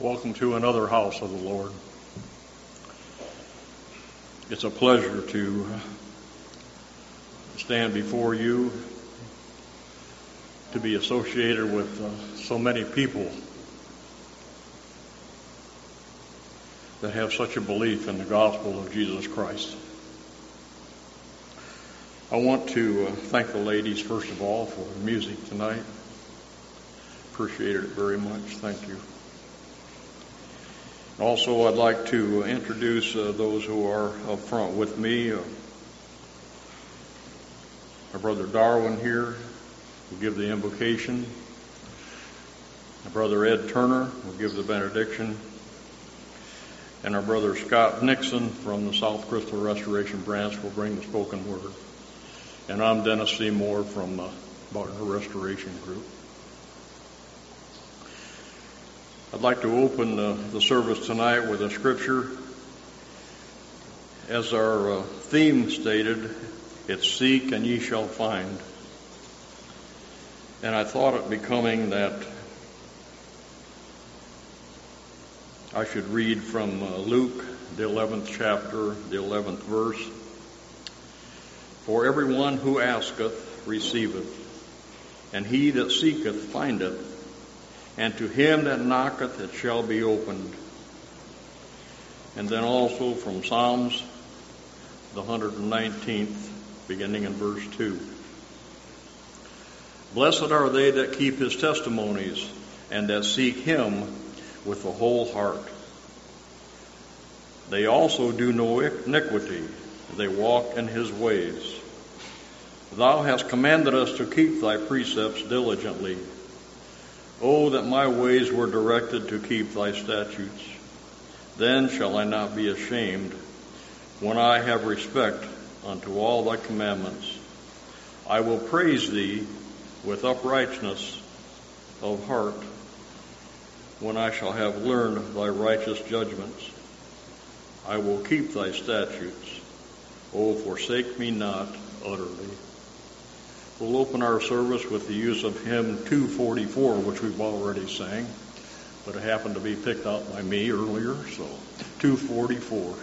Welcome to another house of the Lord. It's a pleasure to stand before you, to be associated with uh, so many people that have such a belief in the gospel of Jesus Christ. I want to uh, thank the ladies, first of all, for the music tonight. Appreciated it very much. Thank you. Also, I'd like to introduce uh, those who are up front with me. Uh, our brother Darwin here will give the invocation. My brother Ed Turner will give the benediction. And our brother Scott Nixon from the South Crystal Restoration Branch will bring the spoken word. And I'm Dennis Seymour from the Barton Restoration Group. I'd like to open the, the service tonight with a scripture. As our uh, theme stated, it's seek and ye shall find. And I thought it becoming that I should read from uh, Luke, the 11th chapter, the 11th verse. For everyone who asketh receiveth, and he that seeketh findeth, and to him that knocketh it shall be opened. And then also from Psalms, the 119th, beginning in verse 2. Blessed are they that keep his testimonies and that seek him with the whole heart. They also do no iniquity, they walk in his ways. Thou hast commanded us to keep thy precepts diligently. Oh, that my ways were directed to keep thy statutes. Then shall I not be ashamed when I have respect unto all thy commandments. I will praise thee with uprightness of heart when I shall have learned thy righteous judgments. I will keep thy statutes. Oh, forsake me not utterly. We'll open our service with the use of hymn 244, which we've already sang, but it happened to be picked out by me earlier, so 244.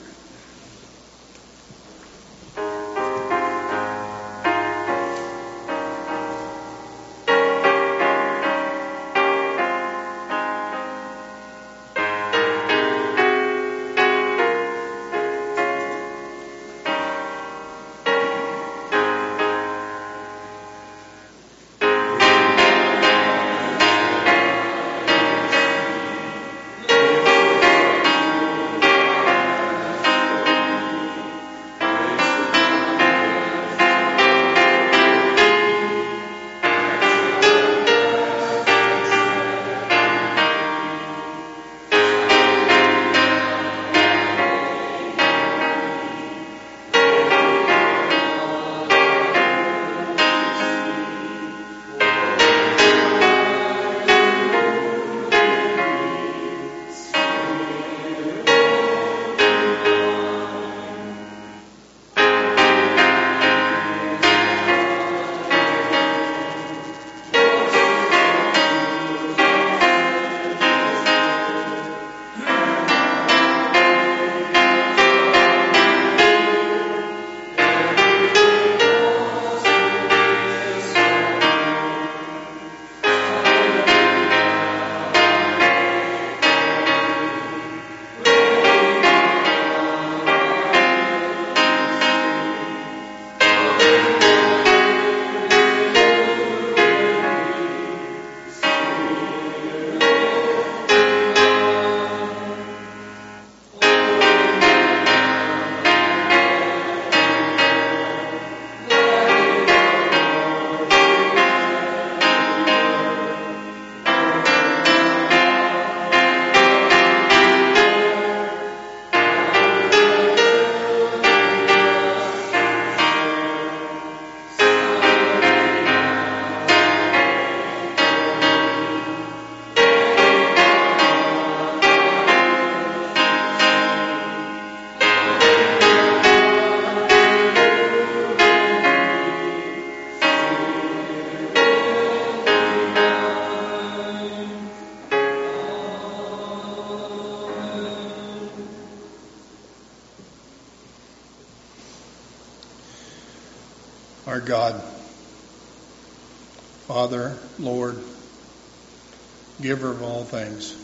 Things.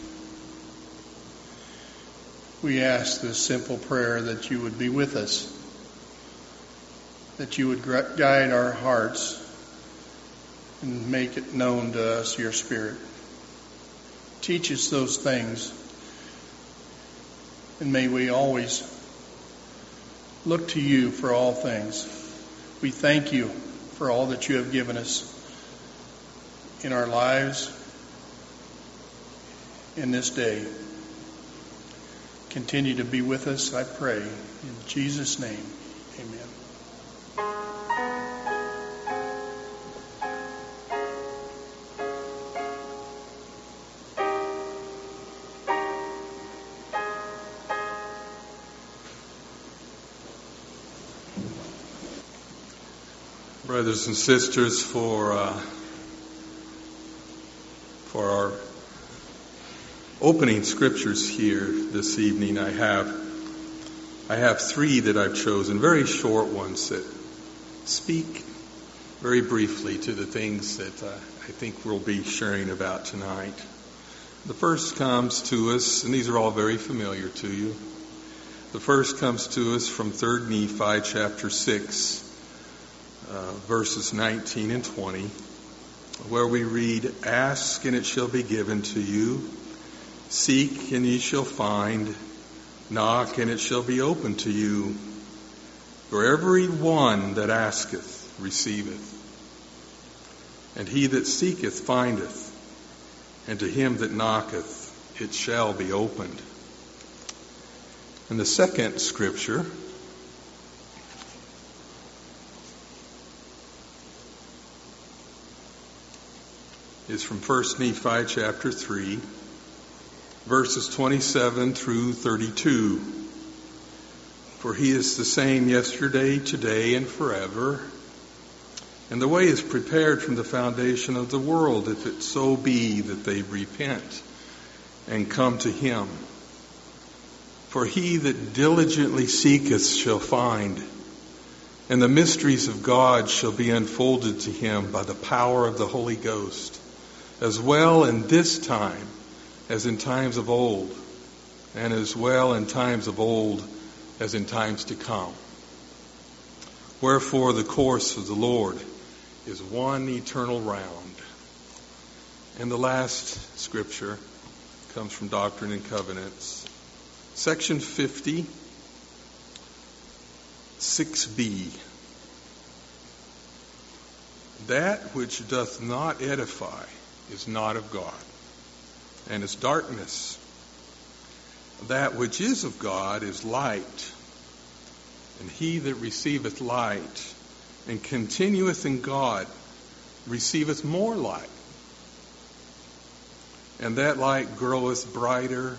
We ask this simple prayer that you would be with us, that you would guide our hearts and make it known to us your Spirit. Teach us those things, and may we always look to you for all things. We thank you for all that you have given us in our lives in this day. Continue to be with us, I pray. In Jesus' name, amen. brothers and sisters, for uh, for our opening scriptures here this evening. I have I have three that I've chosen, very short ones that speak very briefly to the things that uh, I think we'll be sharing about tonight. The first comes to us, and these are all very familiar to you. The first comes to us from 3rd Nephi chapter 6 uh, verses 19 and 20, where we read, Ask and it shall be given to you, seek and ye shall find, knock and it shall be opened to you. For every one that asketh receiveth, and he that seeketh findeth, and to him that knocketh it shall be opened. And the second scripture. Is from 1 Nephi chapter 3, verses 27 through 32. For he is the same yesterday, today, and forever. And the way is prepared from the foundation of the world, if it so be that they repent and come to him. For he that diligently seeketh shall find, and the mysteries of God shall be unfolded to him by the power of the Holy Ghost as well in this time as in times of old, and as well in times of old as in times to come. Wherefore the course of the Lord is one eternal round. And the last scripture comes from Doctrine and Covenants, section 50, 6b. That which doth not edify is not of God, and is darkness. That which is of God is light, and he that receiveth light and continueth in God receiveth more light. And that light groweth brighter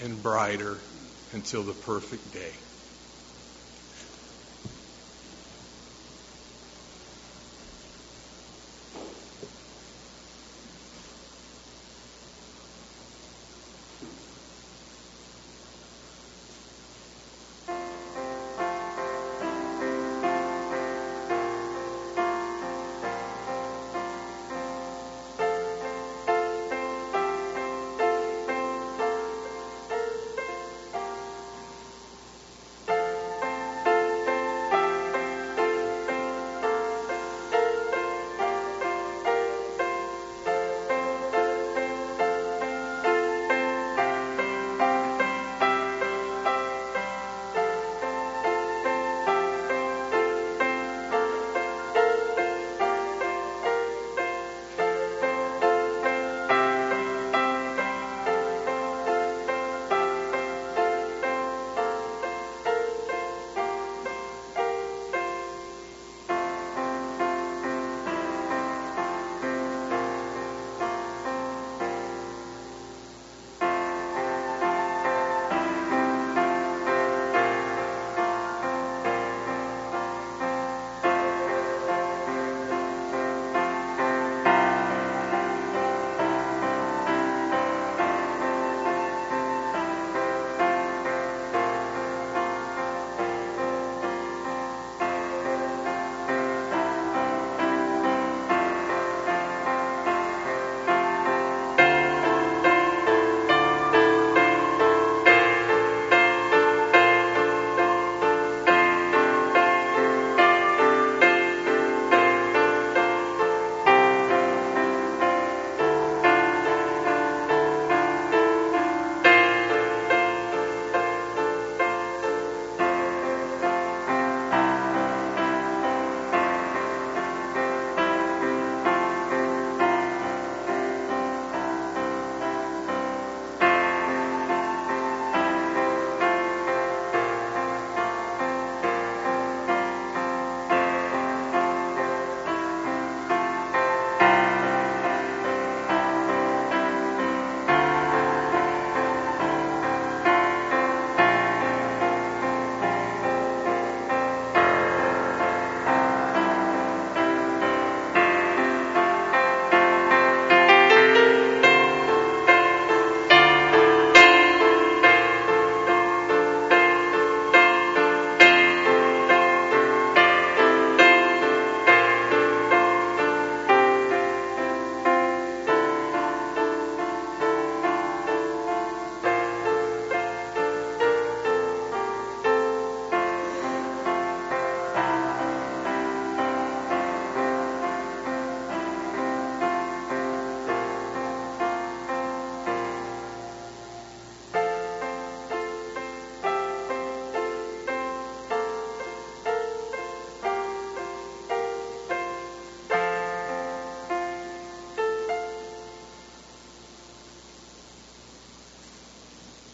and brighter until the perfect day.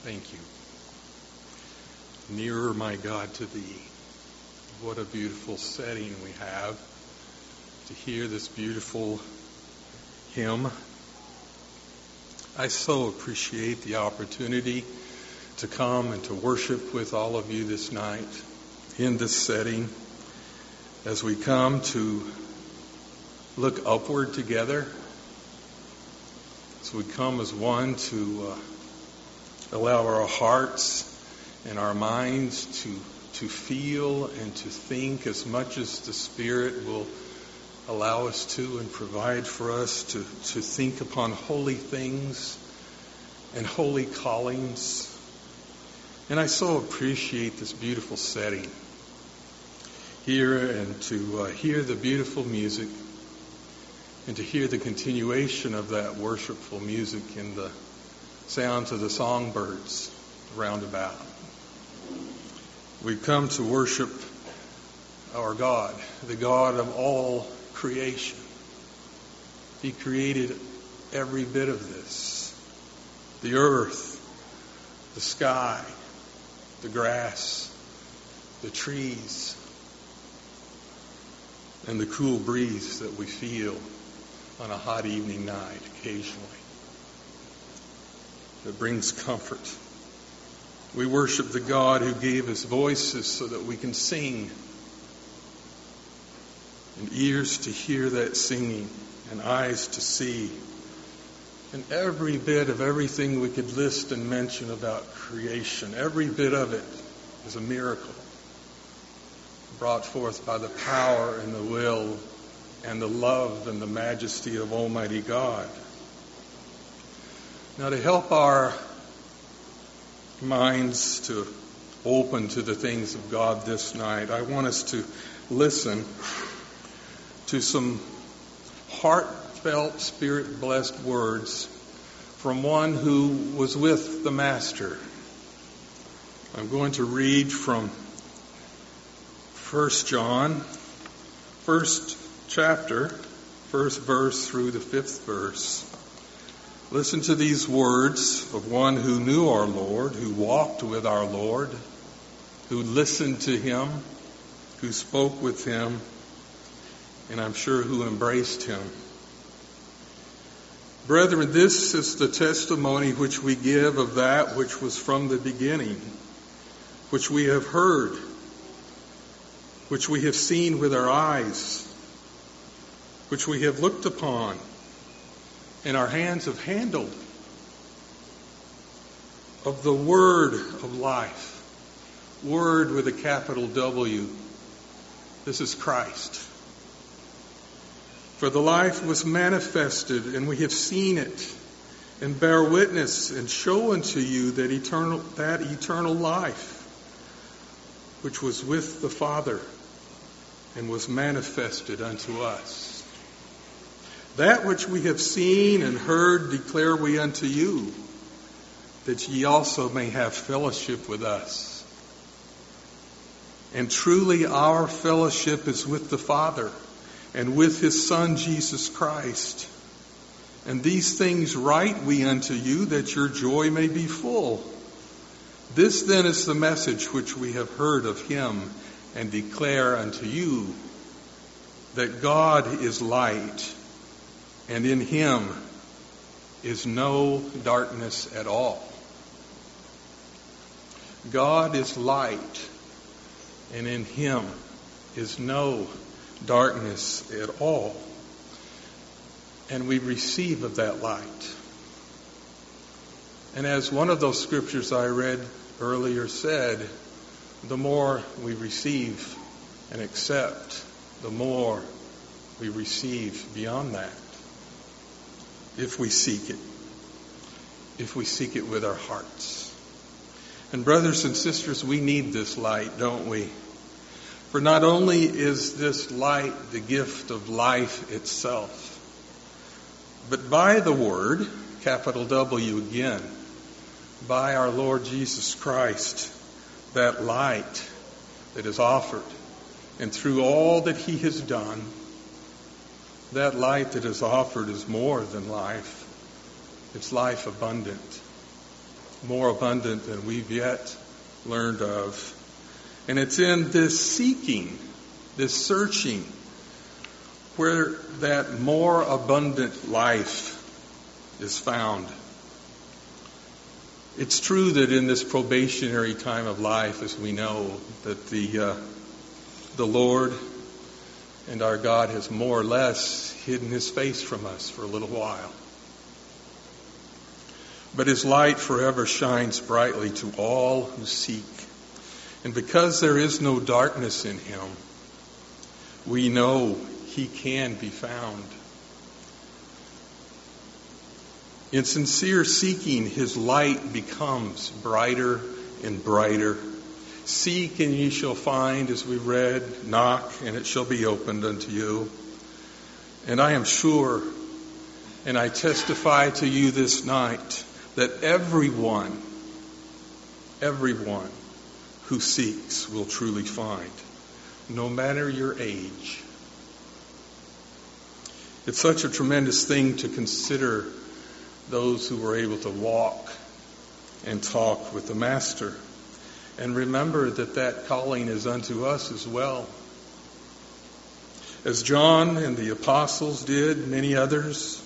Thank you. Nearer, my God, to thee. What a beautiful setting we have to hear this beautiful hymn. I so appreciate the opportunity to come and to worship with all of you this night in this setting as we come to look upward together, as we come as one to uh, allow our hearts and our minds to, to feel and to think as much as the Spirit will allow us to and provide for us to, to think upon holy things and holy callings. And I so appreciate this beautiful setting here and to uh, hear the beautiful music and to hear the continuation of that worshipful music in the sounds of the songbirds roundabout. We've come to worship our God, the God of all creation. He created every bit of this. The earth, the sky, the grass, the trees, and the cool breeze that we feel on a hot evening night occasionally. That brings comfort. We worship the God who gave us voices so that we can sing and ears to hear that singing and eyes to see. And every bit of everything we could list and mention about creation, every bit of it is a miracle brought forth by the power and the will and the love and the majesty of Almighty God. Now, to help our minds to open to the things of God this night, I want us to listen to some heartfelt, spirit blessed words from one who was with the Master. I'm going to read from 1 John, first chapter, first verse through the fifth verse. Listen to these words of one who knew our Lord, who walked with our Lord, who listened to him, who spoke with him, and I'm sure who embraced him. Brethren, this is the testimony which we give of that which was from the beginning, which we have heard, which we have seen with our eyes, which we have looked upon, and our hands have handled of the Word of life. Word with a capital W. This is Christ. For the life was manifested, and we have seen it, and bear witness, and show unto you that eternal, that eternal life, which was with the Father, and was manifested unto us. That which we have seen and heard declare we unto you, that ye also may have fellowship with us. And truly our fellowship is with the Father and with his Son Jesus Christ. And these things write we unto you that your joy may be full. This then is the message which we have heard of him and declare unto you that God is light and in him is no darkness at all. God is light and in him is no darkness at all. And we receive of that light. And as one of those scriptures I read earlier said, the more we receive and accept, the more we receive beyond that. If we seek it. If we seek it with our hearts. And brothers and sisters, we need this light, don't we? For not only is this light the gift of life itself, but by the Word, capital W again, by our Lord Jesus Christ, that light that is offered, and through all that He has done, that light that is offered is more than life. It's life abundant. more abundant than we've yet learned of. And it's in this seeking, this searching, where that more abundant life is found. It's true that in this probationary time of life, as we know, that the, uh, the Lord and our God has more or less hidden his face from us for a little while. But his light forever shines brightly to all who seek. And because there is no darkness in him, we know he can be found. In sincere seeking, his light becomes brighter and brighter. Seek and ye shall find, as we read. Knock and it shall be opened unto you. And I am sure, and I testify to you this night, that everyone, everyone who seeks will truly find, no matter your age. It's such a tremendous thing to consider those who were able to walk and talk with the Master. And remember that that calling is unto us as well. As John and the apostles did, many others,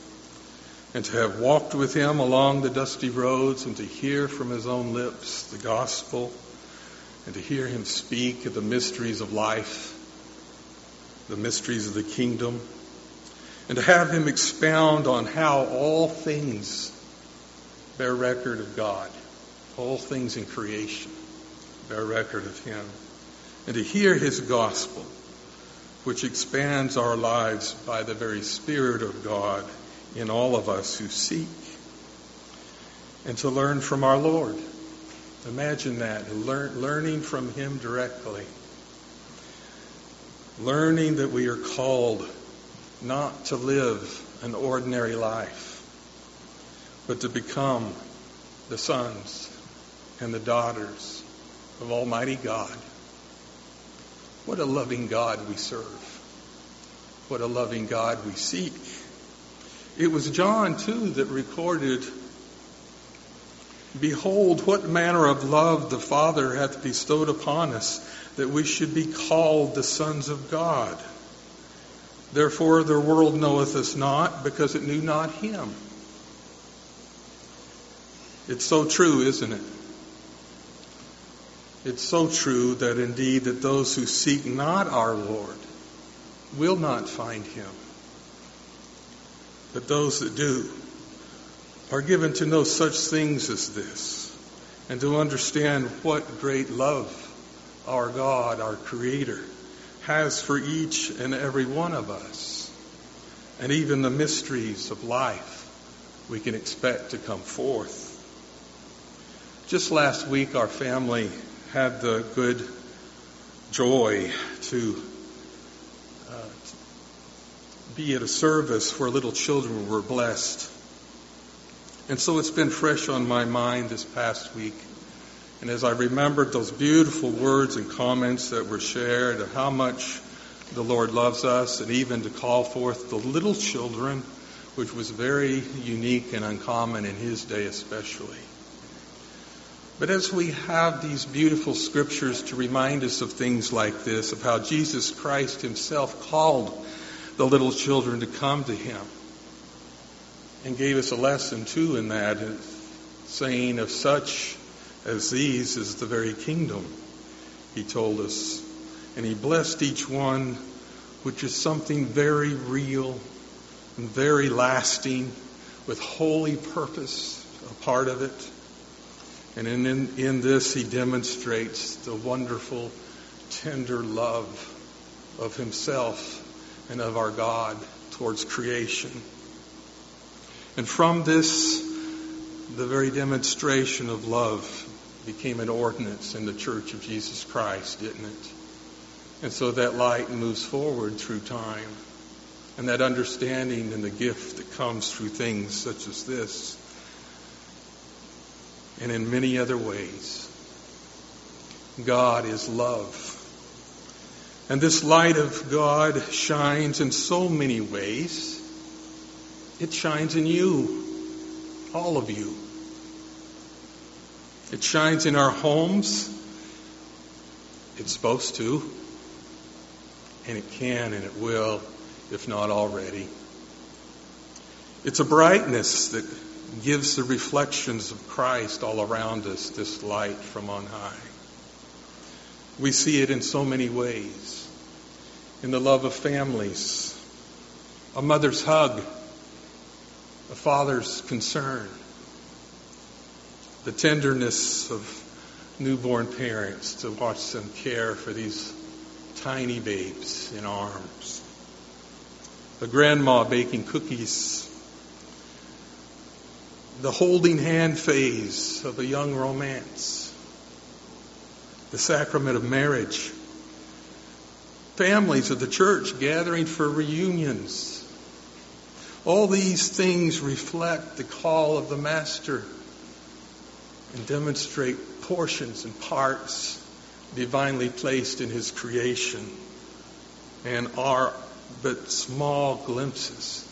and to have walked with him along the dusty roads and to hear from his own lips the gospel and to hear him speak of the mysteries of life, the mysteries of the kingdom and to have him expound on how all things bear record of God, all things in creation bear record of him, and to hear his gospel, which expands our lives by the very Spirit of God in all of us who seek, and to learn from our Lord. Imagine that, learn, learning from him directly. Learning that we are called not to live an ordinary life, but to become the sons and the daughters of Almighty God. What a loving God we serve. What a loving God we seek. It was John, too, that recorded, Behold, what manner of love the Father hath bestowed upon us, that we should be called the sons of God. Therefore the world knoweth us not, because it knew not him. It's so true, isn't it? It's so true that indeed that those who seek not our Lord will not find him. But those that do are given to know such things as this and to understand what great love our God, our Creator, has for each and every one of us. And even the mysteries of life we can expect to come forth. Just last week, our family had the good joy to uh, be at a service where little children were blessed. And so it's been fresh on my mind this past week and as I remembered those beautiful words and comments that were shared of how much the Lord loves us, and even to call forth the little children, which was very unique and uncommon in his day especially. But as we have these beautiful scriptures to remind us of things like this, of how Jesus Christ himself called the little children to come to him, and gave us a lesson too in that, saying of such as these is the very kingdom, he told us. And he blessed each one, which is something very real and very lasting, with holy purpose, a part of it. And in, in, in this, he demonstrates the wonderful, tender love of himself and of our God towards creation. And from this, the very demonstration of love became an ordinance in the Church of Jesus Christ, didn't it? And so that light moves forward through time. And that understanding and the gift that comes through things such as this, and in many other ways. God is love. And this light of God shines in so many ways. It shines in you, all of you. It shines in our homes. It's supposed to. And it can and it will, if not already. It's a brightness that gives the reflections of Christ all around us this light from on high. We see it in so many ways. In the love of families, a mother's hug, a father's concern, the tenderness of newborn parents to watch them care for these tiny babes in arms, a grandma baking cookies the holding hand phase of a young romance, the sacrament of marriage, families of the church gathering for reunions. All these things reflect the call of the Master and demonstrate portions and parts divinely placed in His creation and are but small glimpses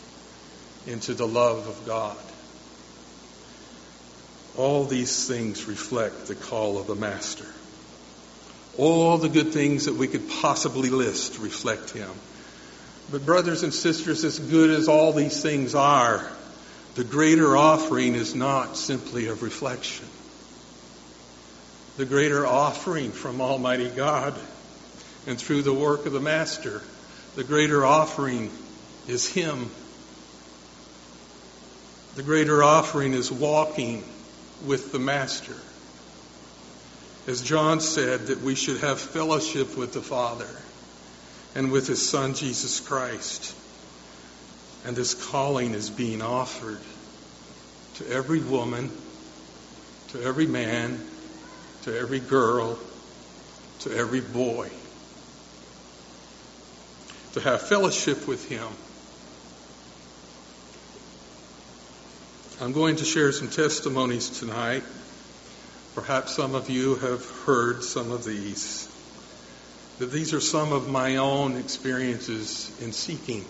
into the love of God. All these things reflect the call of the Master. All the good things that we could possibly list reflect Him. But, brothers and sisters, as good as all these things are, the greater offering is not simply a reflection. The greater offering from Almighty God and through the work of the Master, the greater offering is Him. The greater offering is walking with the Master. As John said, that we should have fellowship with the Father and with His Son, Jesus Christ. And this calling is being offered to every woman, to every man, to every girl, to every boy. To have fellowship with Him I'm going to share some testimonies tonight. Perhaps some of you have heard some of these. But these are some of my own experiences in seeking.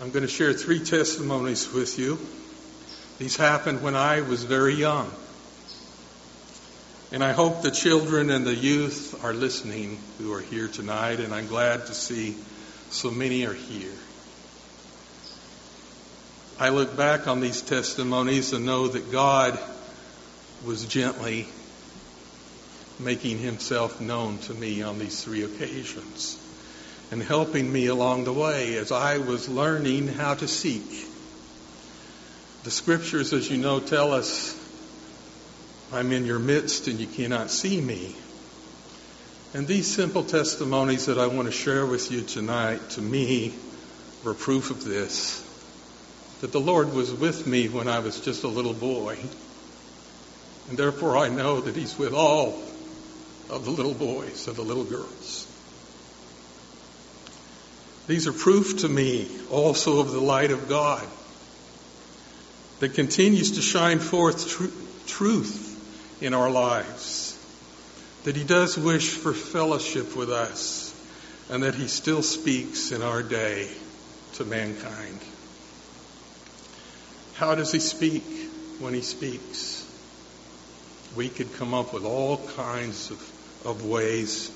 I'm going to share three testimonies with you. These happened when I was very young. And I hope the children and the youth are listening who are here tonight, and I'm glad to see so many are here. I look back on these testimonies and know that God was gently making himself known to me on these three occasions and helping me along the way as I was learning how to seek. The scriptures, as you know, tell us, I'm in your midst and you cannot see me. And these simple testimonies that I want to share with you tonight, to me, were proof of this that the Lord was with me when I was just a little boy. And therefore I know that He's with all of the little boys and the little girls. These are proof to me also of the light of God that continues to shine forth tr- truth in our lives. That He does wish for fellowship with us and that He still speaks in our day to mankind. How does he speak when he speaks? We could come up with all kinds of, of ways.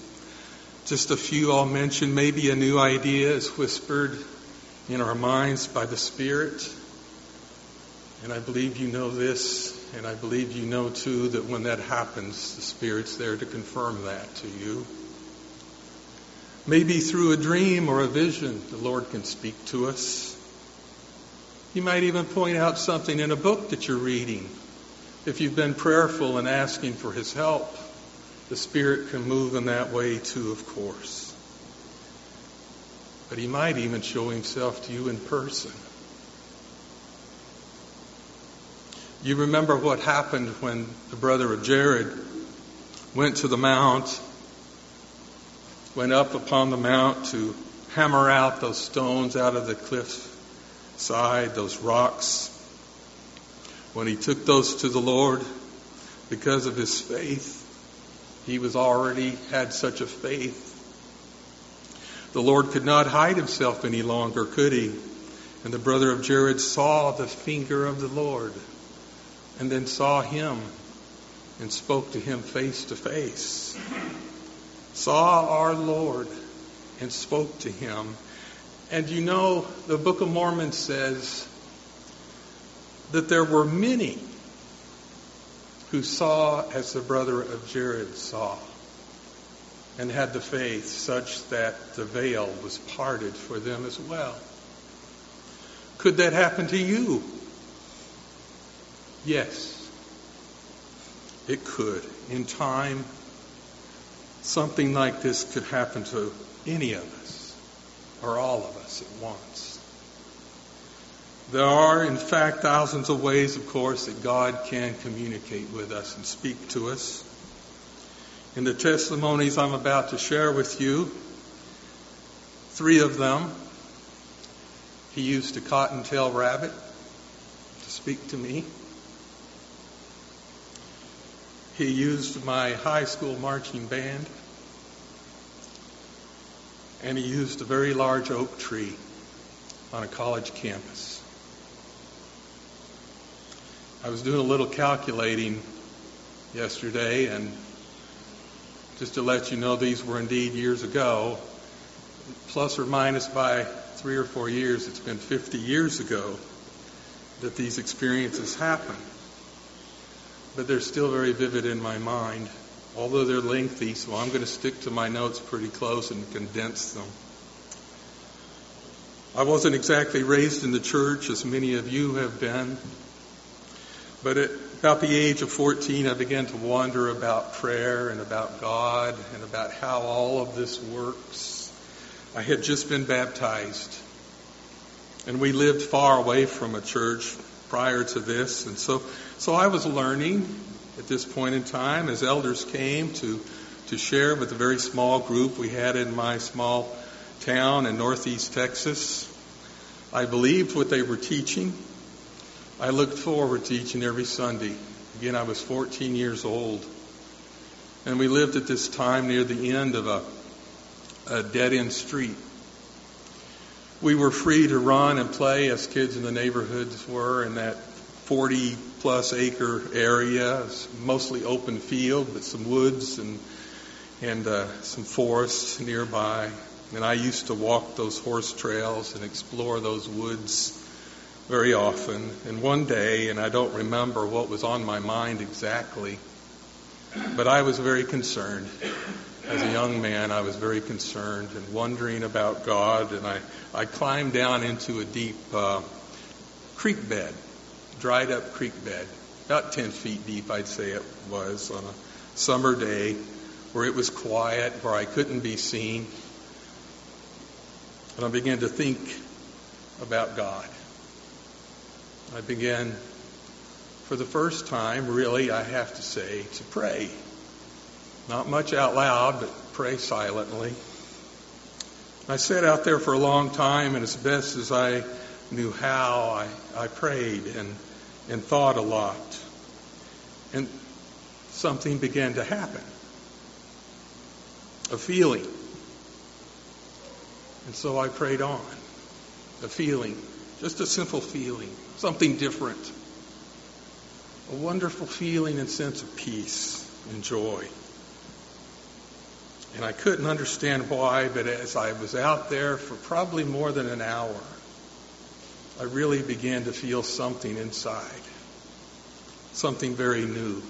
Just a few I'll mention. Maybe a new idea is whispered in our minds by the Spirit. And I believe you know this, and I believe you know too that when that happens, the Spirit's there to confirm that to you. Maybe through a dream or a vision, the Lord can speak to us. You might even point out something in a book that you're reading. If you've been prayerful and asking for His help, the Spirit can move in that way too, of course. But He might even show Himself to you in person. You remember what happened when the brother of Jared went to the mount, went up upon the mount to hammer out those stones out of the cliff side, those rocks. When he took those to the Lord, because of his faith, he was already had such a faith. The Lord could not hide himself any longer, could he? And the brother of Jared saw the finger of the Lord and then saw him and spoke to him face to face. Saw our Lord and spoke to him. And you know, the Book of Mormon says that there were many who saw as the brother of Jared saw and had the faith such that the veil was parted for them as well. Could that happen to you? Yes, it could. In time, something like this could happen to any of us or all of us at once. There are, in fact, thousands of ways, of course, that God can communicate with us and speak to us. In the testimonies I'm about to share with you, three of them, he used a cottontail rabbit to speak to me. He used my high school marching band. And he used a very large oak tree on a college campus. I was doing a little calculating yesterday, and just to let you know, these were indeed years ago. Plus or minus by three or four years, it's been 50 years ago that these experiences happened. But they're still very vivid in my mind, although they're lengthy, so I'm going to stick to my notes pretty close and condense them. I wasn't exactly raised in the church as many of you have been. But at about the age of 14, I began to wonder about prayer and about God and about how all of this works. I had just been baptized. And we lived far away from a church prior to this. And so, so I was learning at this point in time as elders came to, to share with a very small group we had in my small town in northeast Texas. I believed what they were teaching. I looked forward to each and every Sunday. Again, I was 14 years old. And we lived at this time near the end of a, a dead end street. We were free to run and play as kids in the neighborhoods were in that 40 plus acre area, mostly open field, but some woods and, and uh, some forests nearby. And I used to walk those horse trails and explore those woods very often. And one day, and I don't remember what was on my mind exactly, but I was very concerned. As a young man, I was very concerned and wondering about God, and I, I climbed down into a deep uh, creek bed, dried up creek bed, about 10 feet deep, I'd say it was, on a summer day where it was quiet, where I couldn't be seen. And I began to think about God. I began, for the first time, really, I have to say, to pray. Not much out loud, but pray silently. I sat out there for a long time, and as best as I knew how, I, I prayed and, and thought a lot. And something began to happen a feeling. And so I prayed on. A feeling, just a simple feeling something different. A wonderful feeling and sense of peace and joy. And I couldn't understand why, but as I was out there for probably more than an hour, I really began to feel something inside. Something very new.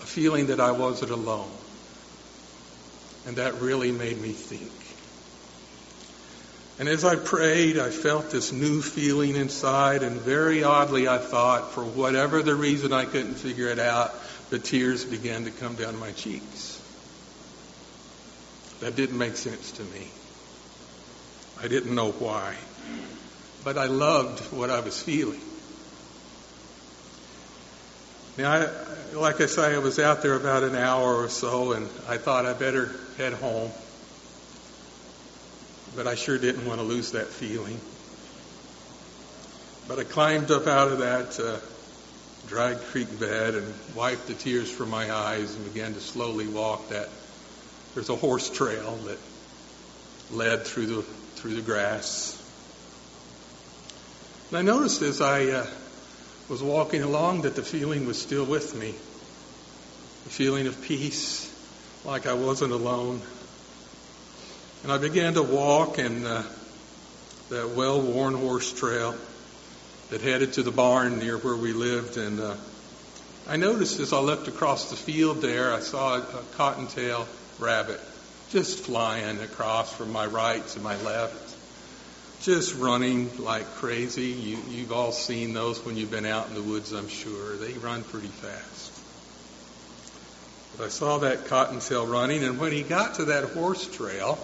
A feeling that I wasn't alone. And that really made me think. And as I prayed, I felt this new feeling inside, and very oddly, I thought, for whatever the reason I couldn't figure it out, the tears began to come down my cheeks. That didn't make sense to me. I didn't know why. But I loved what I was feeling. Now, I, like I say, I was out there about an hour or so, and I thought I better head home but I sure didn't want to lose that feeling. But I climbed up out of that uh, dried creek bed and wiped the tears from my eyes and began to slowly walk that. There's a horse trail that led through the through the grass. And I noticed as I uh, was walking along that the feeling was still with me. The feeling of peace, like I wasn't alone. And I began to walk in uh, that well-worn horse trail that headed to the barn near where we lived. And uh, I noticed as I looked across the field there, I saw a, a cottontail rabbit just flying across from my right to my left just running like crazy. You, you've all seen those when you've been out in the woods, I'm sure. They run pretty fast. But I saw that cottontail running, and when he got to that horse trail,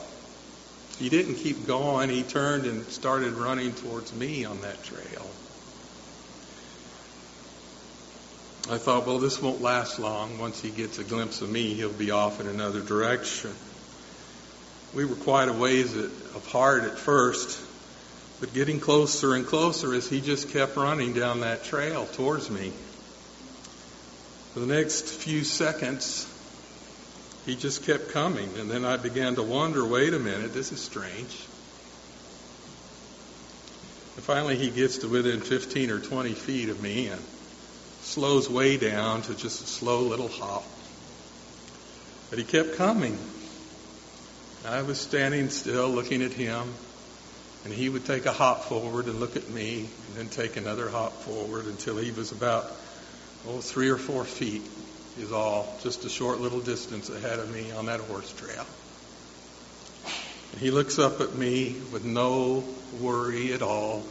he didn't keep going. He turned and started running towards me on that trail. I thought, well, this won't last long. Once he gets a glimpse of me, he'll be off in another direction. We were quite a ways apart at first, but getting closer and closer as he just kept running down that trail towards me. For the next few seconds, he just kept coming, and then I began to wonder wait a minute, this is strange. And finally, he gets to within 15 or 20 feet of me and slows way down to just a slow little hop. But he kept coming. I was standing still looking at him. And he would take a hop forward and look at me, and then take another hop forward until he was about, oh, three or four feet is all, just a short little distance ahead of me on that horse trail. And he looks up at me with no worry at all.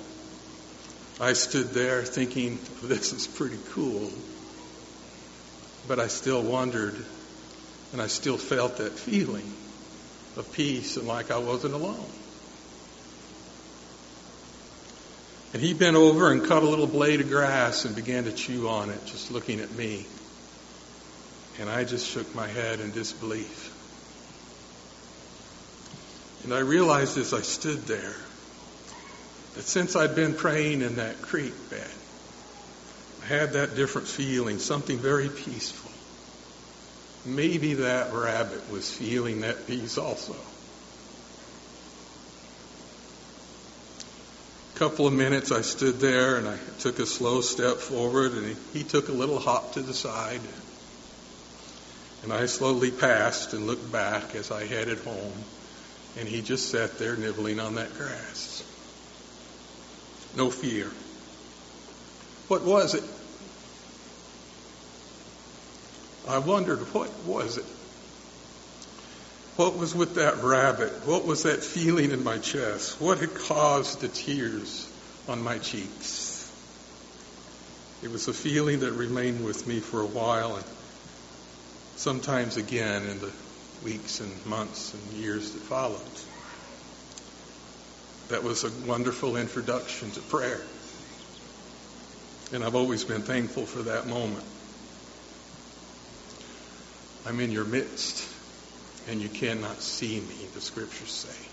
I stood there thinking, this is pretty cool. But I still wondered, and I still felt that feeling of peace and like I wasn't alone. And he bent over and cut a little blade of grass and began to chew on it, just looking at me. And I just shook my head in disbelief. And I realized as I stood there that since I'd been praying in that creek bed, I had that different feeling, something very peaceful. Maybe that rabbit was feeling that peace also. Couple of minutes I stood there and I took a slow step forward and he, took a little hop to the side. And I slowly passed and looked back as I headed home. And he just sat there nibbling on that grass. No fear. What was it? I wondered, what was it? What was with that rabbit? What was that feeling in my chest? What had caused the tears on my cheeks? It was a feeling that remained with me for a while and sometimes again in the weeks and months and years that followed. That was a wonderful introduction to prayer. And I've always been thankful for that moment. I'm in your midst and you cannot see me, the scriptures say.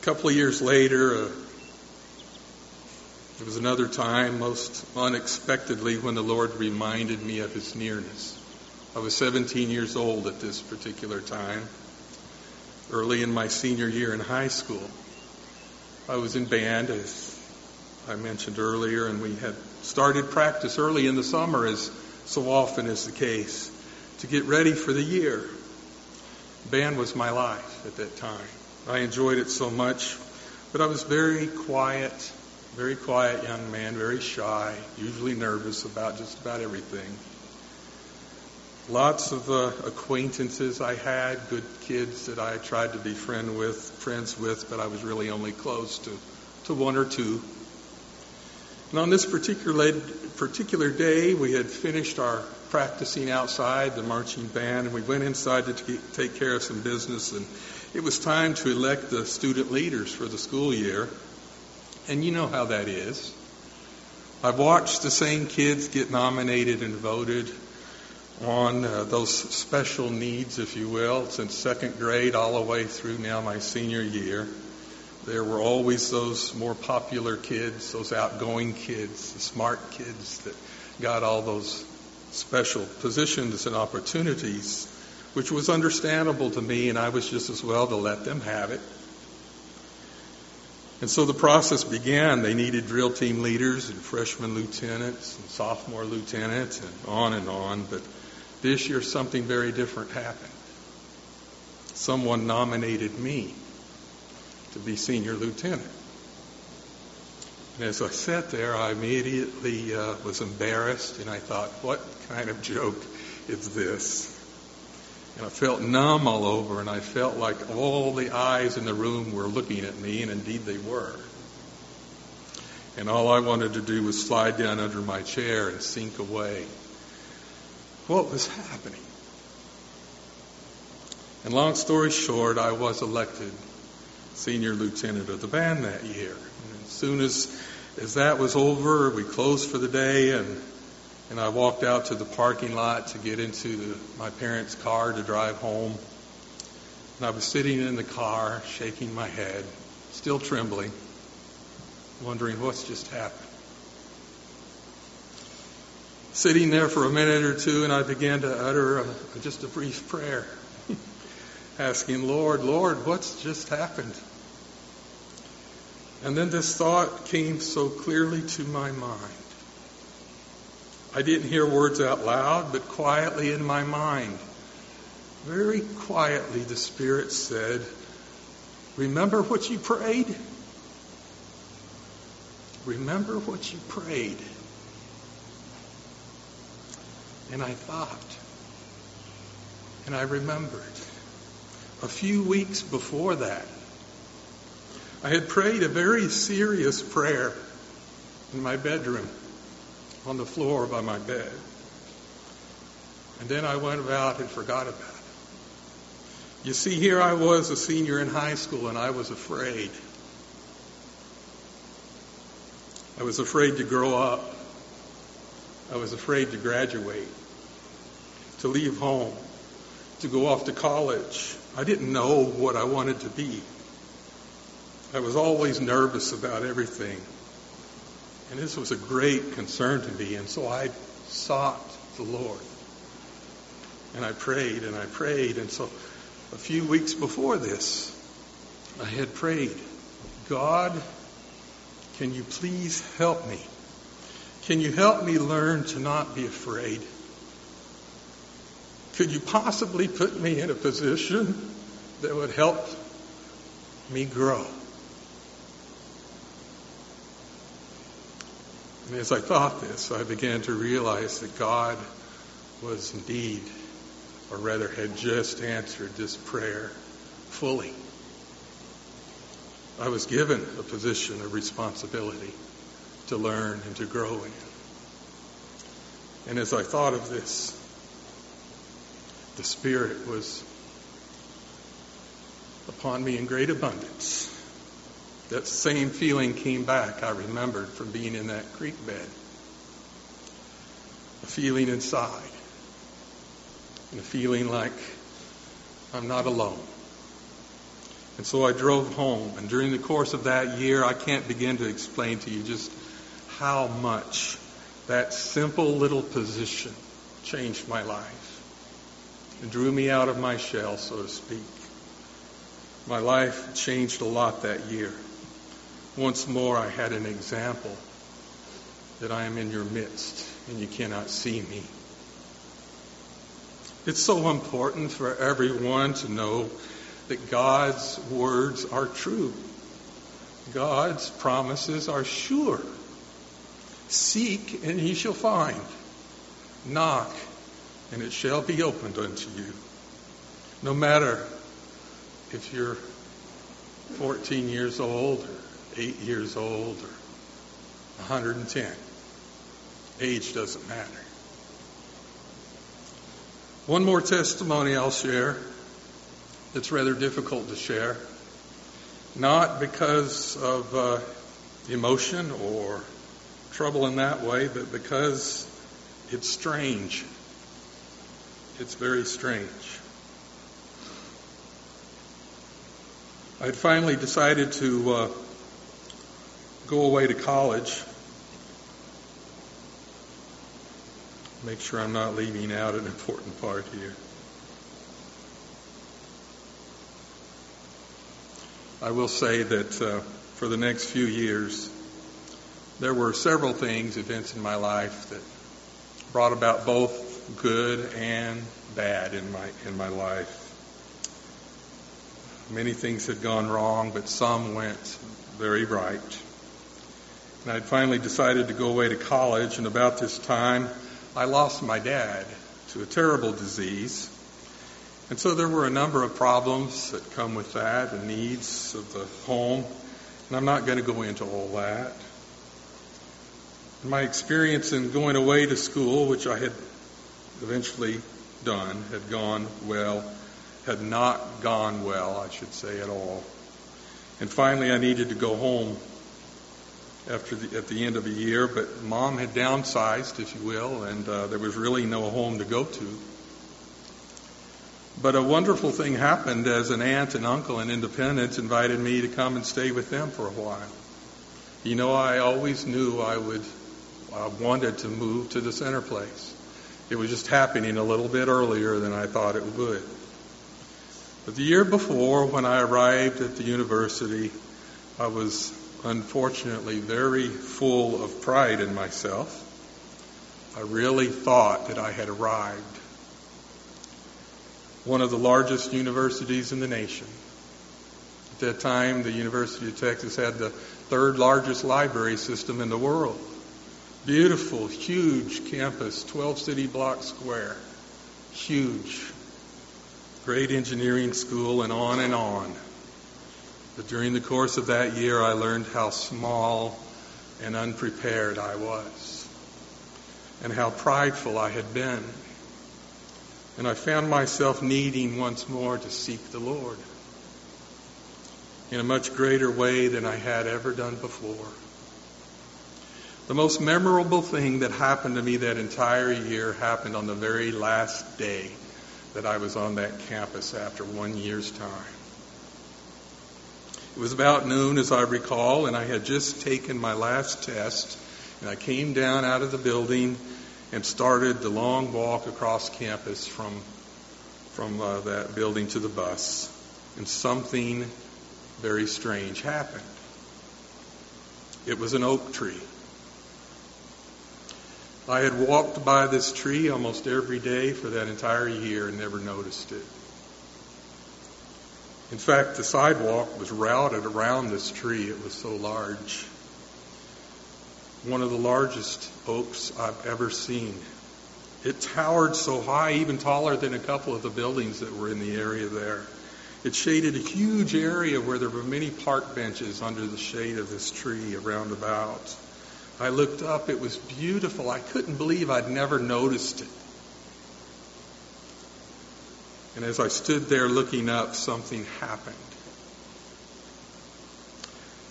A couple of years later, uh, it was another time, most unexpectedly, when the Lord reminded me of his nearness. I was 17 years old at this particular time, early in my senior year in high school. I was in band, as I mentioned earlier, and we had started practice early in the summer, as so often is the case to get ready for the year. Band was my life at that time. I enjoyed it so much, but I was very quiet, very quiet young man, very shy, usually nervous about just about everything. Lots of uh, acquaintances I had, good kids that I tried to be friend with, friends with, but I was really only close to, to one or two. And on this particular, particular day, we had finished our practicing outside, the marching band, and we went inside to take care of some business. And it was time to elect the student leaders for the school year. And you know how that is. I've watched the same kids get nominated and voted on uh, those special needs, if you will, since second grade all the way through now my senior year. There were always those more popular kids, those outgoing kids, the smart kids that got all those special positions and opportunities, which was understandable to me, and I was just as well to let them have it. And so the process began. They needed drill team leaders and freshman lieutenants and sophomore lieutenants and on and on. But this year something very different happened. Someone nominated me to be senior lieutenant. And as I sat there, I immediately uh, was embarrassed and I thought, what kind of joke is this? And I felt numb all over, and I felt like all the eyes in the room were looking at me, and indeed they were. And all I wanted to do was slide down under my chair and sink away. What was happening? And long story short, I was elected senior lieutenant of the band that year. Soon as, as that was over, we closed for the day, and and I walked out to the parking lot to get into the, my parents' car to drive home. And I was sitting in the car, shaking my head, still trembling, wondering what's just happened. Sitting there for a minute or two, and I began to utter a, just a brief prayer, asking, Lord, Lord, what's just happened? And then this thought came so clearly to my mind. I didn't hear words out loud, but quietly in my mind, very quietly, the Spirit said, Remember what you prayed? Remember what you prayed. And I thought, and I remembered. A few weeks before that, I had prayed a very serious prayer in my bedroom on the floor by my bed. And then I went about and forgot about it. You see, here I was a senior in high school and I was afraid. I was afraid to grow up. I was afraid to graduate, to leave home, to go off to college. I didn't know what I wanted to be. I was always nervous about everything. And this was a great concern to me. And so I sought the Lord. And I prayed and I prayed. And so a few weeks before this, I had prayed, God, can you please help me? Can you help me learn to not be afraid? Could you possibly put me in a position that would help me grow? And as I thought this, I began to realize that God was indeed, or rather had just answered this prayer fully. I was given a position of responsibility to learn and to grow in. And as I thought of this, the Spirit was upon me in great abundance. That same feeling came back, I remembered, from being in that creek bed. A feeling inside. And a feeling like I'm not alone. And so I drove home. And during the course of that year, I can't begin to explain to you just how much that simple little position changed my life and drew me out of my shell, so to speak. My life changed a lot that year. Once more, I had an example that I am in your midst and you cannot see me. It's so important for everyone to know that God's words are true. God's promises are sure. Seek and ye shall find. Knock and it shall be opened unto you. No matter if you're 14 years old eight years old or 110. Age doesn't matter. One more testimony I'll share that's rather difficult to share. Not because of uh, emotion or trouble in that way, but because it's strange. It's very strange. I'd finally decided to uh, go away to college. Make sure I'm not leaving out an important part here. I will say that uh, for the next few years, there were several things, events in my life that brought about both good and bad in my in my life. Many things had gone wrong, but some went very right. And I'd finally decided to go away to college, and about this time, I lost my dad to a terrible disease. And so there were a number of problems that come with that, the needs of the home. And I'm not going to go into all that. My experience in going away to school, which I had eventually done, had gone well, had not gone well, I should say, at all. And finally, I needed to go home after the, at the end of a year, but mom had downsized, if you will, and uh, there was really no home to go to. But a wonderful thing happened as an aunt and uncle in Independence invited me to come and stay with them for a while. You know, I always knew I would, I wanted to move to the center place. It was just happening a little bit earlier than I thought it would. But the year before, when I arrived at the university, I was unfortunately very full of pride in myself. I really thought that I had arrived. One of the largest universities in the nation. At that time, the University of Texas had the third largest library system in the world. Beautiful, huge campus, 12 city block square. Huge. Great engineering school, and on and on. But during the course of that year, I learned how small and unprepared I was, and how prideful I had been. And I found myself needing once more to seek the Lord in a much greater way than I had ever done before. The most memorable thing that happened to me that entire year happened on the very last day that I was on that campus after one year's time. It was about noon, as I recall, and I had just taken my last test, and I came down out of the building and started the long walk across campus from from uh, that building to the bus, and something very strange happened. It was an oak tree. I had walked by this tree almost every day for that entire year and never noticed it. In fact, the sidewalk was routed around this tree. It was so large. One of the largest oaks I've ever seen. It towered so high, even taller than a couple of the buildings that were in the area there. It shaded a huge area where there were many park benches under the shade of this tree around about. I looked up. It was beautiful. I couldn't believe I'd never noticed it. And as I stood there looking up, something happened.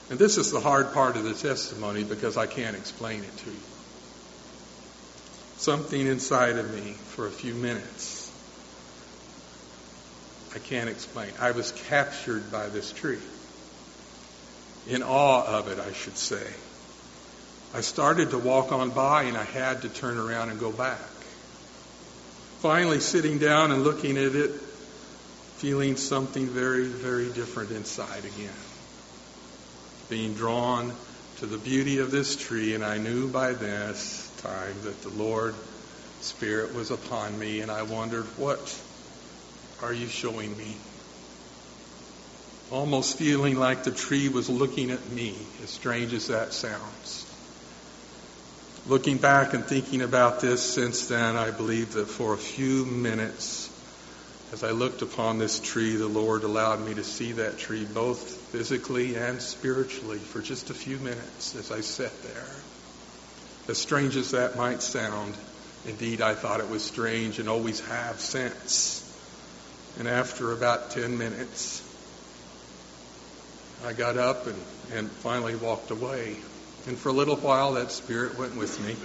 And this is the hard part of the testimony because I can't explain it to you. Something inside of me for a few minutes. I can't explain. I was captured by this tree. In awe of it, I should say. I started to walk on by and I had to turn around and go back finally sitting down and looking at it, feeling something very, very different inside again. Being drawn to the beauty of this tree, and I knew by this time that the Lord Spirit was upon me, and I wondered, what are you showing me? Almost feeling like the tree was looking at me, as strange as that sounds. Looking back and thinking about this since then, I believe that for a few minutes, as I looked upon this tree, the Lord allowed me to see that tree both physically and spiritually for just a few minutes as I sat there. As strange as that might sound, indeed I thought it was strange and always have since. And after about 10 minutes, I got up and, and finally walked away. And for a little while, that spirit went with me,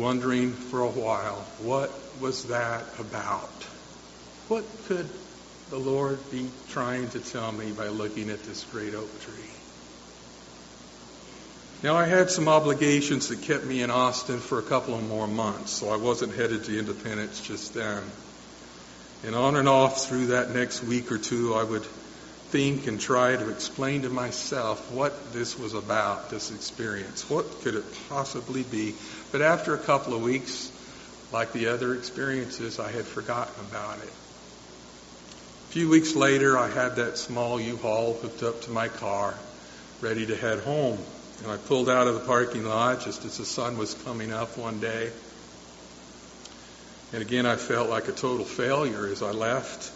wondering for a while, what was that about? What could the Lord be trying to tell me by looking at this great oak tree? Now, I had some obligations that kept me in Austin for a couple of more months, so I wasn't headed to Independence just then. And on and off through that next week or two, I would think and try to explain to myself what this was about, this experience. What could it possibly be? But after a couple of weeks, like the other experiences, I had forgotten about it. A few weeks later, I had that small U-Haul hooked up to my car, ready to head home. And I pulled out of the parking lot just as the sun was coming up one day. And again, I felt like a total failure as I left.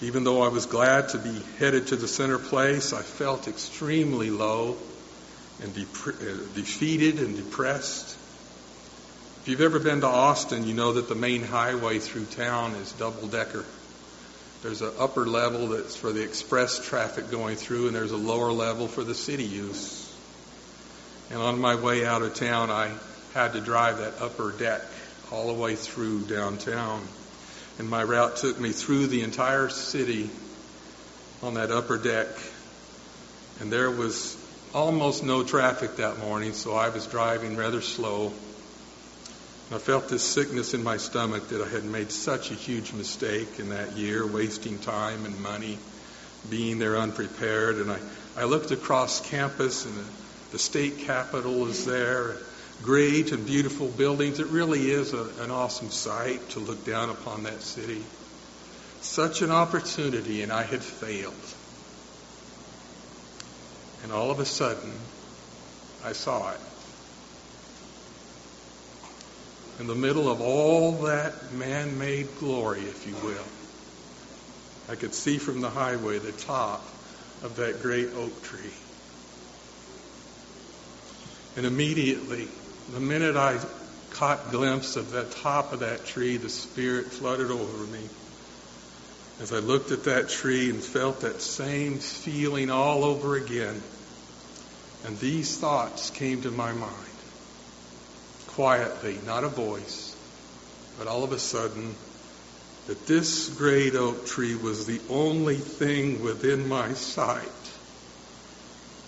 Even though I was glad to be headed to the center place, I felt extremely low and de- uh, defeated and depressed. If you've ever been to Austin, you know that the main highway through town is double decker. There's an upper level that's for the express traffic going through, and there's a lower level for the city use. And on my way out of town, I had to drive that upper deck all the way through downtown. And my route took me through the entire city on that upper deck. And there was almost no traffic that morning, so I was driving rather slow. I felt this sickness in my stomach that I had made such a huge mistake in that year, wasting time and money, being there unprepared. And I, I looked across campus, and the, the state capitol is there, great and beautiful buildings. It really is a, an awesome sight to look down upon that city. Such an opportunity, and I had failed. And all of a sudden, I saw it in the middle of all that man made glory, if you will, I could see from the highway the top of that great oak tree. And immediately, the minute I caught glimpse of the top of that tree, the Spirit flooded over me. As I looked at that tree and felt that same feeling all over again. And these thoughts came to my mind quietly, not a voice, but all of a sudden, that this great oak tree was the only thing within my sight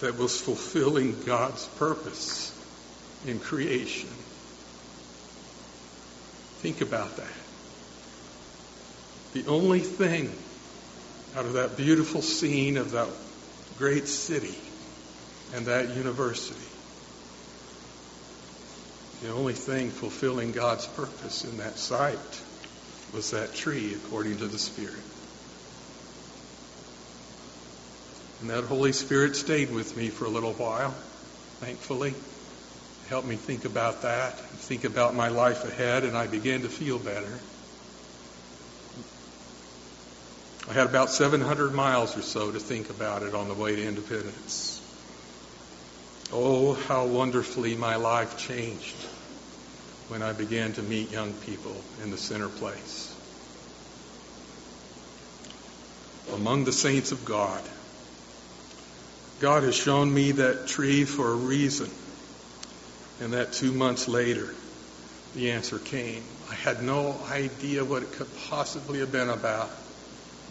that was fulfilling God's purpose in creation. Think about that. The only thing out of that beautiful scene of that great city and that university the only thing fulfilling God's purpose in that sight was that tree, according to the Spirit. And that Holy Spirit stayed with me for a little while, thankfully. Helped me think about that, think about my life ahead, and I began to feel better. I had about 700 miles or so to think about it on the way to Independence. Oh, how wonderfully my life changed when I began to meet young people in the center place. Among the saints of God, God has shown me that tree for a reason. And that two months later, the answer came. I had no idea what it could possibly have been about,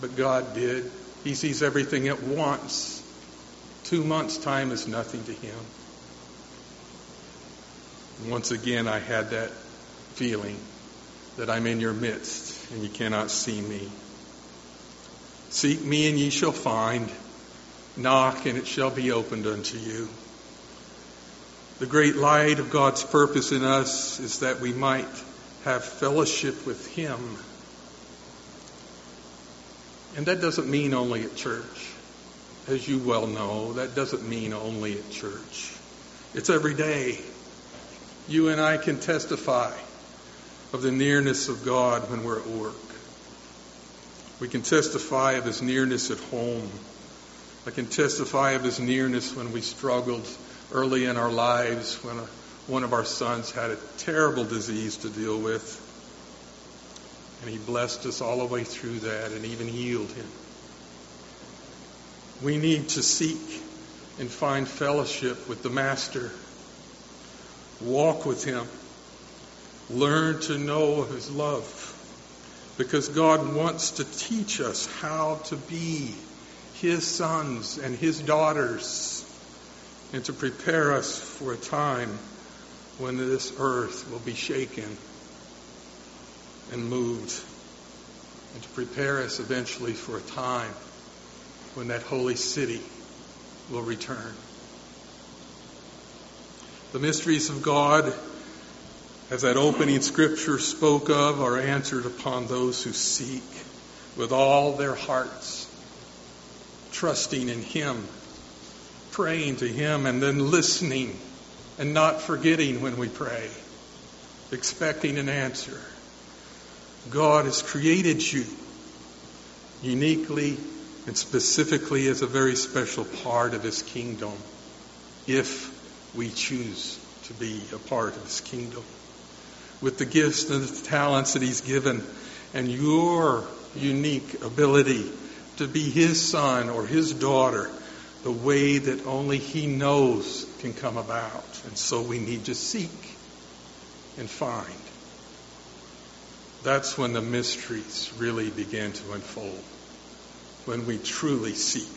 but God did. He sees everything at once. Two months' time is nothing to him. Once again, I had that feeling that I'm in your midst and you cannot see me. Seek me and ye shall find. Knock and it shall be opened unto you. The great light of God's purpose in us is that we might have fellowship with Him. And that doesn't mean only at church. As you well know, that doesn't mean only at church. It's every day. You and I can testify of the nearness of God when we're at work. We can testify of His nearness at home. I can testify of His nearness when we struggled early in our lives, when a, one of our sons had a terrible disease to deal with. And He blessed us all the way through that and even healed him. We need to seek and find fellowship with the Master Walk with Him. Learn to know His love. Because God wants to teach us how to be His sons and His daughters and to prepare us for a time when this earth will be shaken and moved and to prepare us eventually for a time when that holy city will return. The mysteries of God, as that opening scripture spoke of, are answered upon those who seek with all their hearts, trusting in Him, praying to Him, and then listening and not forgetting when we pray, expecting an answer. God has created you uniquely and specifically as a very special part of His kingdom if we choose to be a part of His kingdom. With the gifts and the talents that He's given and your unique ability to be His son or His daughter the way that only He knows can come about. And so we need to seek and find. That's when the mysteries really begin to unfold, when we truly seek.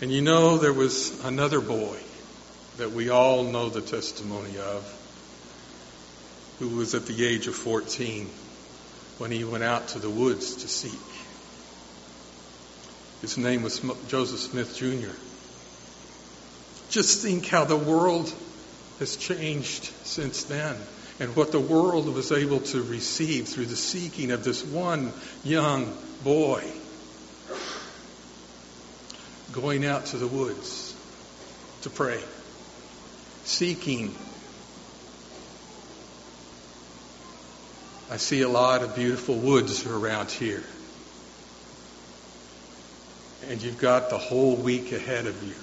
And you know, there was another boy that we all know the testimony of who was at the age of 14 when he went out to the woods to seek. His name was Joseph Smith Jr. Just think how the world has changed since then and what the world was able to receive through the seeking of this one young boy going out to the woods to pray, seeking. I see a lot of beautiful woods around here. And you've got the whole week ahead of you.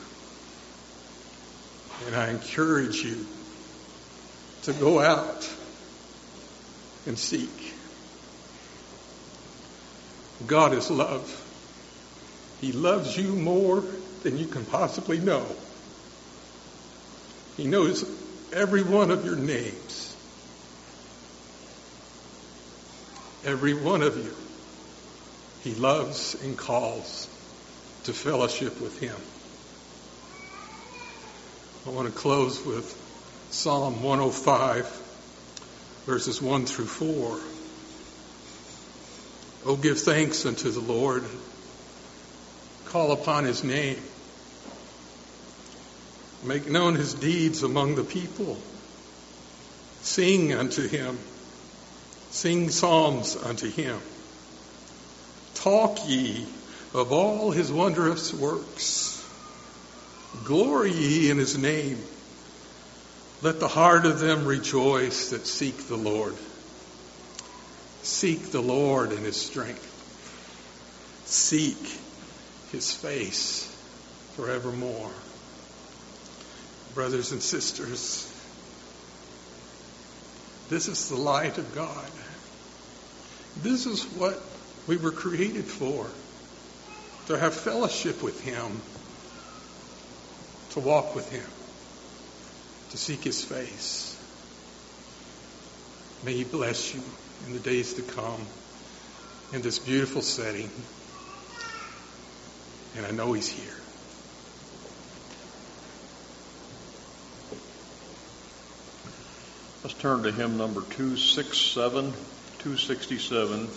And I encourage you to go out and seek. God is love. He loves you more than you can possibly know. He knows every one of your names. Every one of you. He loves and calls to fellowship with Him. I want to close with Psalm 105, verses 1 through 4. Oh, give thanks unto the Lord. Call upon his name. Make known his deeds among the people. Sing unto him. Sing psalms unto him. Talk ye of all his wondrous works. Glory ye in his name. Let the heart of them rejoice that seek the Lord. Seek the Lord in his strength. Seek his face forevermore. Brothers and sisters, this is the light of God. This is what we were created for to have fellowship with him, to walk with him to seek his face. May he bless you in the days to come in this beautiful setting. And I know he's here. Let's turn to hymn number 267, 267.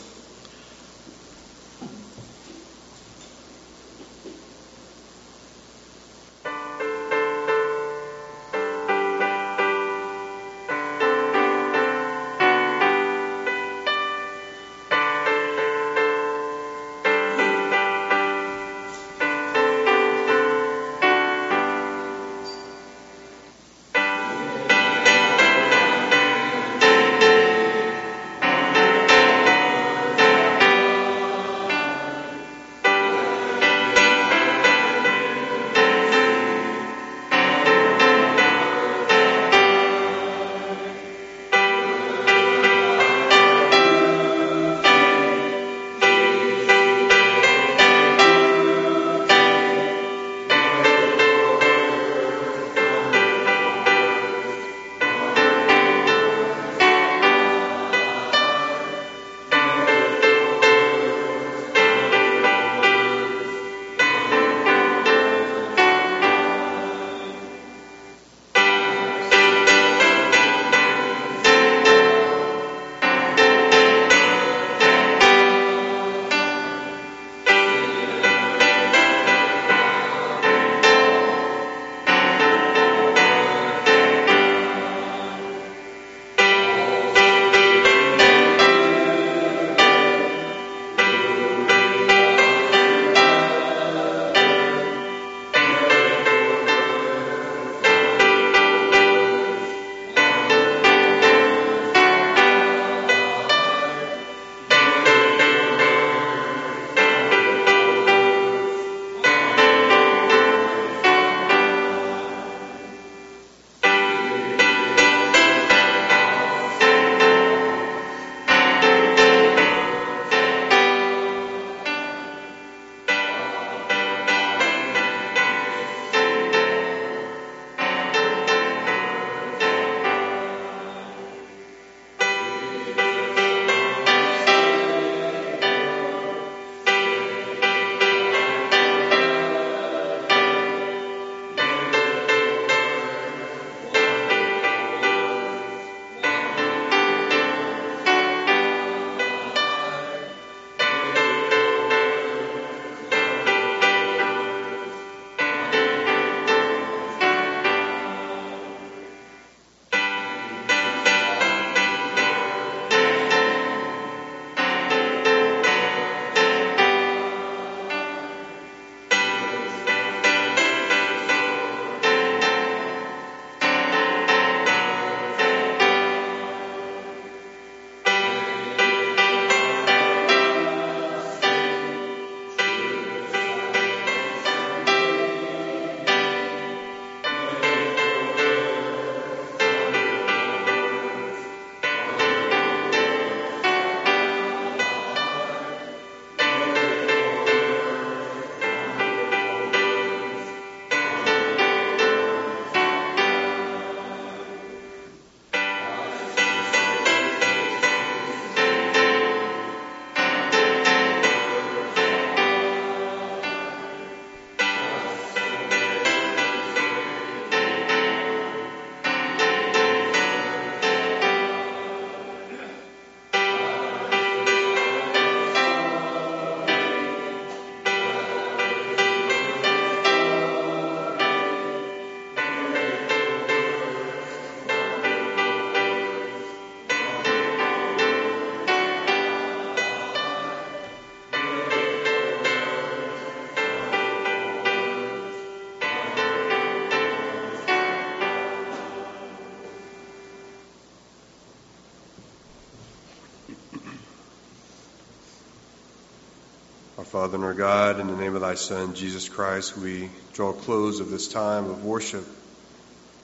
Father and our God, in the name of thy Son, Jesus Christ, we draw close of this time of worship,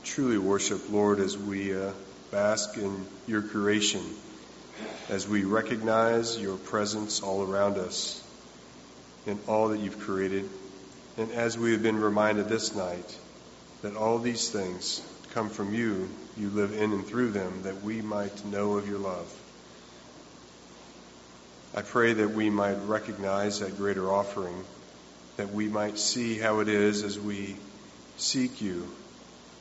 truly worship, Lord, as we uh, bask in your creation, as we recognize your presence all around us in all that you've created, and as we have been reminded this night that all these things come from you, you live in and through them, that we might know of your love. I pray that we might recognize that greater offering, that we might see how it is as we seek you,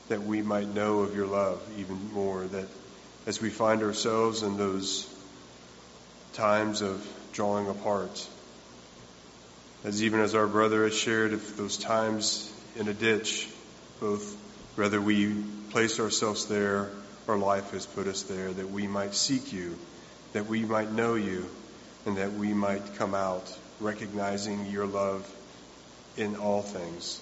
that we might know of your love even more, that as we find ourselves in those times of drawing apart, as even as our brother has shared, if those times in a ditch, both whether we place ourselves there or life has put us there, that we might seek you, that we might know you, and that we might come out recognizing your love in all things.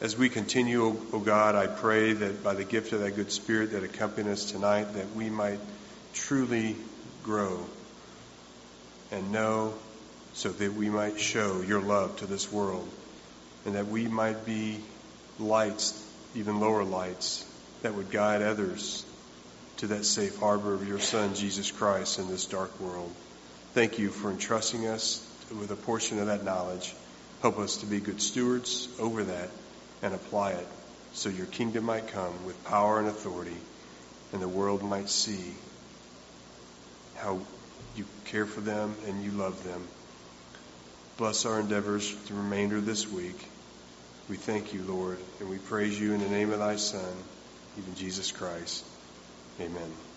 As we continue, O God, I pray that by the gift of that good spirit that accompanies us tonight, that we might truly grow and know so that we might show your love to this world and that we might be lights, even lower lights, that would guide others to that safe harbor of your Son, Jesus Christ, in this dark world. Thank you for entrusting us with a portion of that knowledge. Help us to be good stewards over that and apply it so your kingdom might come with power and authority and the world might see how you care for them and you love them. Bless our endeavors the remainder of this week. We thank you, Lord, and we praise you in the name of thy Son, even Jesus Christ. Amen.